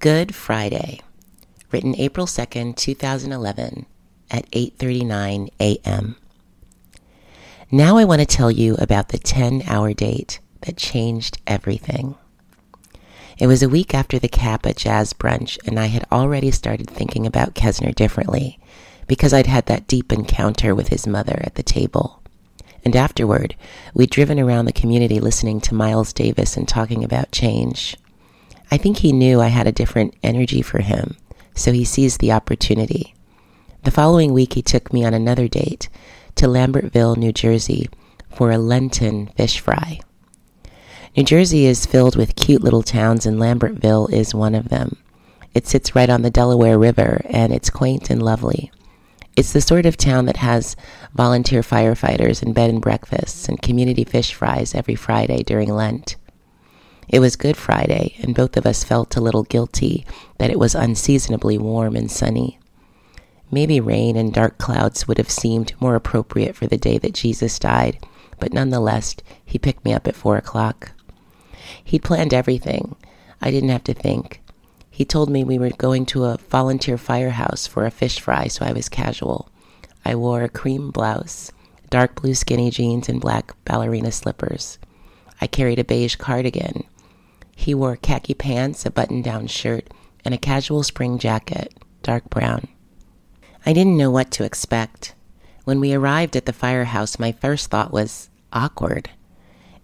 Good Friday, written April 2nd, 2011 at 8:39 a.m. Now I want to tell you about the 10-hour date that changed everything. It was a week after the Kappa jazz brunch and I had already started thinking about Kesner differently because I'd had that deep encounter with his mother at the table. And afterward, we'd driven around the community listening to Miles Davis and talking about change. I think he knew I had a different energy for him, so he seized the opportunity. The following week, he took me on another date to Lambertville, New Jersey, for a Lenten fish fry. New Jersey is filled with cute little towns, and Lambertville is one of them. It sits right on the Delaware River, and it's quaint and lovely. It's the sort of town that has volunteer firefighters and bed and breakfasts and community fish fries every Friday during Lent. It was Good Friday, and both of us felt a little guilty that it was unseasonably warm and sunny. Maybe rain and dark clouds would have seemed more appropriate for the day that Jesus died, but nonetheless, he picked me up at four o'clock. He'd planned everything. I didn't have to think. He told me we were going to a volunteer firehouse for a fish fry, so I was casual. I wore a cream blouse, dark blue skinny jeans, and black ballerina slippers. I carried a beige cardigan, he wore khaki pants, a button down shirt, and a casual spring jacket, dark brown. I didn't know what to expect. When we arrived at the firehouse, my first thought was awkward.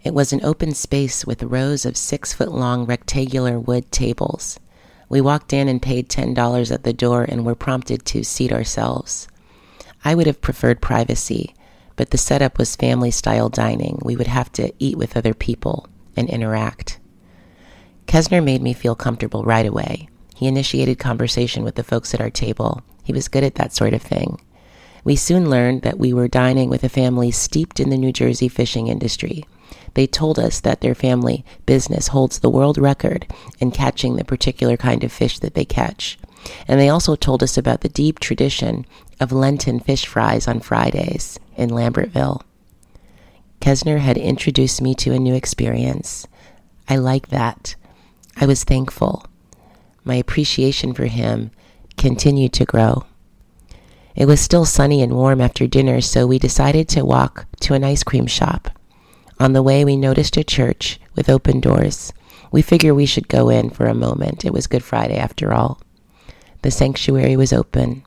It was an open space with rows of six foot long rectangular wood tables. We walked in and paid $10 at the door and were prompted to seat ourselves. I would have preferred privacy, but the setup was family style dining. We would have to eat with other people and interact. Kesner made me feel comfortable right away. He initiated conversation with the folks at our table. He was good at that sort of thing. We soon learned that we were dining with a family steeped in the New Jersey fishing industry. They told us that their family business holds the world record in catching the particular kind of fish that they catch. And they also told us about the deep tradition of Lenten fish fries on Fridays in Lambertville. Kesner had introduced me to a new experience. I like that. I was thankful. My appreciation for him continued to grow. It was still sunny and warm after dinner, so we decided to walk to an ice cream shop. On the way, we noticed a church with open doors. We figured we should go in for a moment. It was Good Friday after all. The sanctuary was open.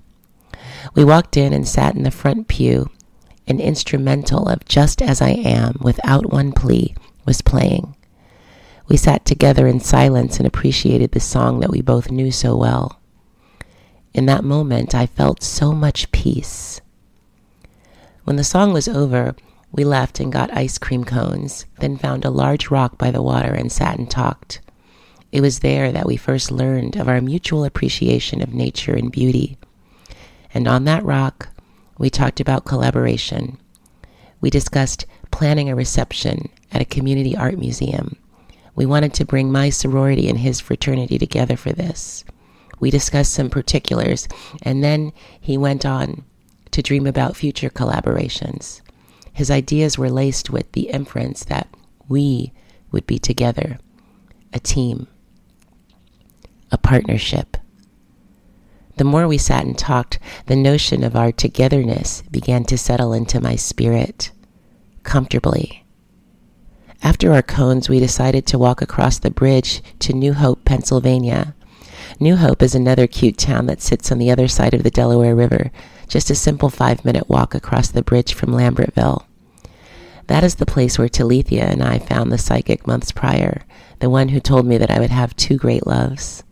We walked in and sat in the front pew. An instrumental of Just As I Am, without one plea, was playing. We sat together in silence and appreciated the song that we both knew so well. In that moment, I felt so much peace. When the song was over, we left and got ice cream cones, then found a large rock by the water and sat and talked. It was there that we first learned of our mutual appreciation of nature and beauty. And on that rock, we talked about collaboration. We discussed planning a reception at a community art museum we wanted to bring my sorority and his fraternity together for this. We discussed some particulars, and then he went on to dream about future collaborations. His ideas were laced with the inference that we would be together, a team, a partnership. The more we sat and talked, the notion of our togetherness began to settle into my spirit comfortably after our cones, we decided to walk across the bridge to New Hope, Pennsylvania. New Hope is another cute town that sits on the other side of the Delaware River, just a simple five minute walk across the bridge from Lambertville. That is the place where Talithia and I found the psychic months prior, the one who told me that I would have two great loves.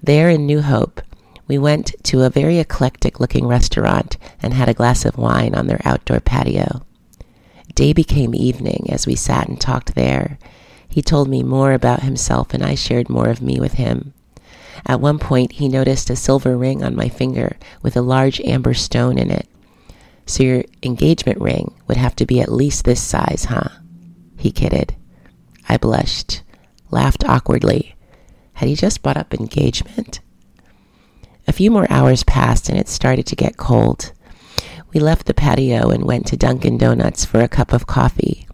There in New Hope, we went to a very eclectic looking restaurant and had a glass of wine on their outdoor patio. Day became evening as we sat and talked there. He told me more about himself, and I shared more of me with him. At one point, he noticed a silver ring on my finger with a large amber stone in it. So your engagement ring would have to be at least this size, huh? He kidded. I blushed, laughed awkwardly. Had he just brought up engagement? A few more hours passed and it started to get cold. We left the patio and went to Dunkin' Donuts for a cup of coffee.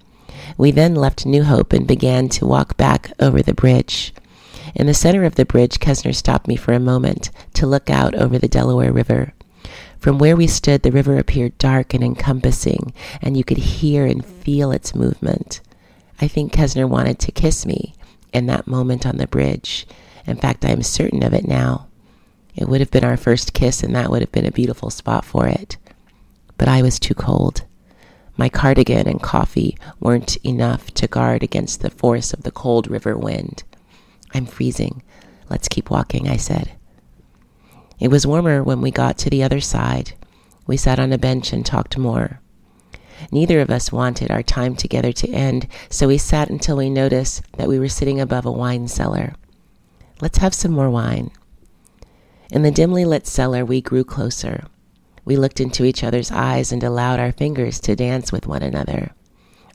We then left New Hope and began to walk back over the bridge. In the center of the bridge, Kesner stopped me for a moment to look out over the Delaware River. From where we stood, the river appeared dark and encompassing, and you could hear and feel its movement. I think Kesner wanted to kiss me in that moment on the bridge. In fact, I am certain of it now. It would have been our first kiss, and that would have been a beautiful spot for it. But I was too cold. My cardigan and coffee weren't enough to guard against the force of the cold river wind. I'm freezing. Let's keep walking, I said. It was warmer when we got to the other side. We sat on a bench and talked more. Neither of us wanted our time together to end, so we sat until we noticed that we were sitting above a wine cellar. Let's have some more wine. In the dimly lit cellar, we grew closer. We looked into each other's eyes and allowed our fingers to dance with one another.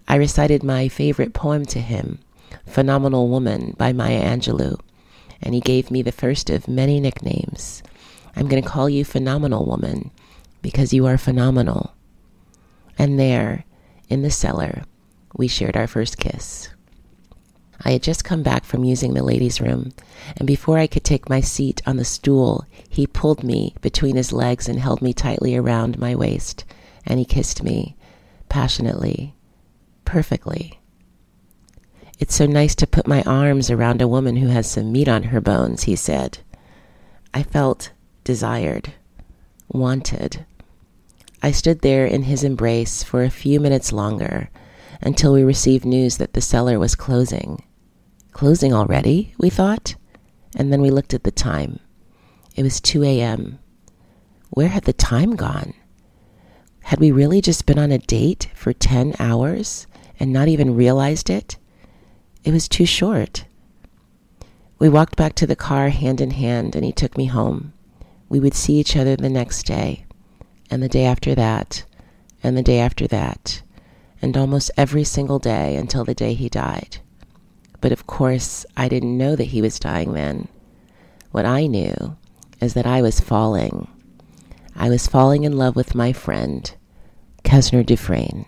I recited my favorite poem to him, Phenomenal Woman by Maya Angelou, and he gave me the first of many nicknames. I'm going to call you Phenomenal Woman because you are phenomenal. And there, in the cellar, we shared our first kiss. I had just come back from using the ladies' room, and before I could take my seat on the stool, he pulled me between his legs and held me tightly around my waist, and he kissed me passionately, perfectly. It's so nice to put my arms around a woman who has some meat on her bones, he said. I felt desired, wanted. I stood there in his embrace for a few minutes longer until we received news that the cellar was closing. Closing already, we thought, and then we looked at the time. It was 2 a.m. Where had the time gone? Had we really just been on a date for 10 hours and not even realized it? It was too short. We walked back to the car hand in hand, and he took me home. We would see each other the next day, and the day after that, and the day after that, and almost every single day until the day he died. But of course, I didn't know that he was dying then. What I knew is that I was falling. I was falling in love with my friend, Kesner Dufresne.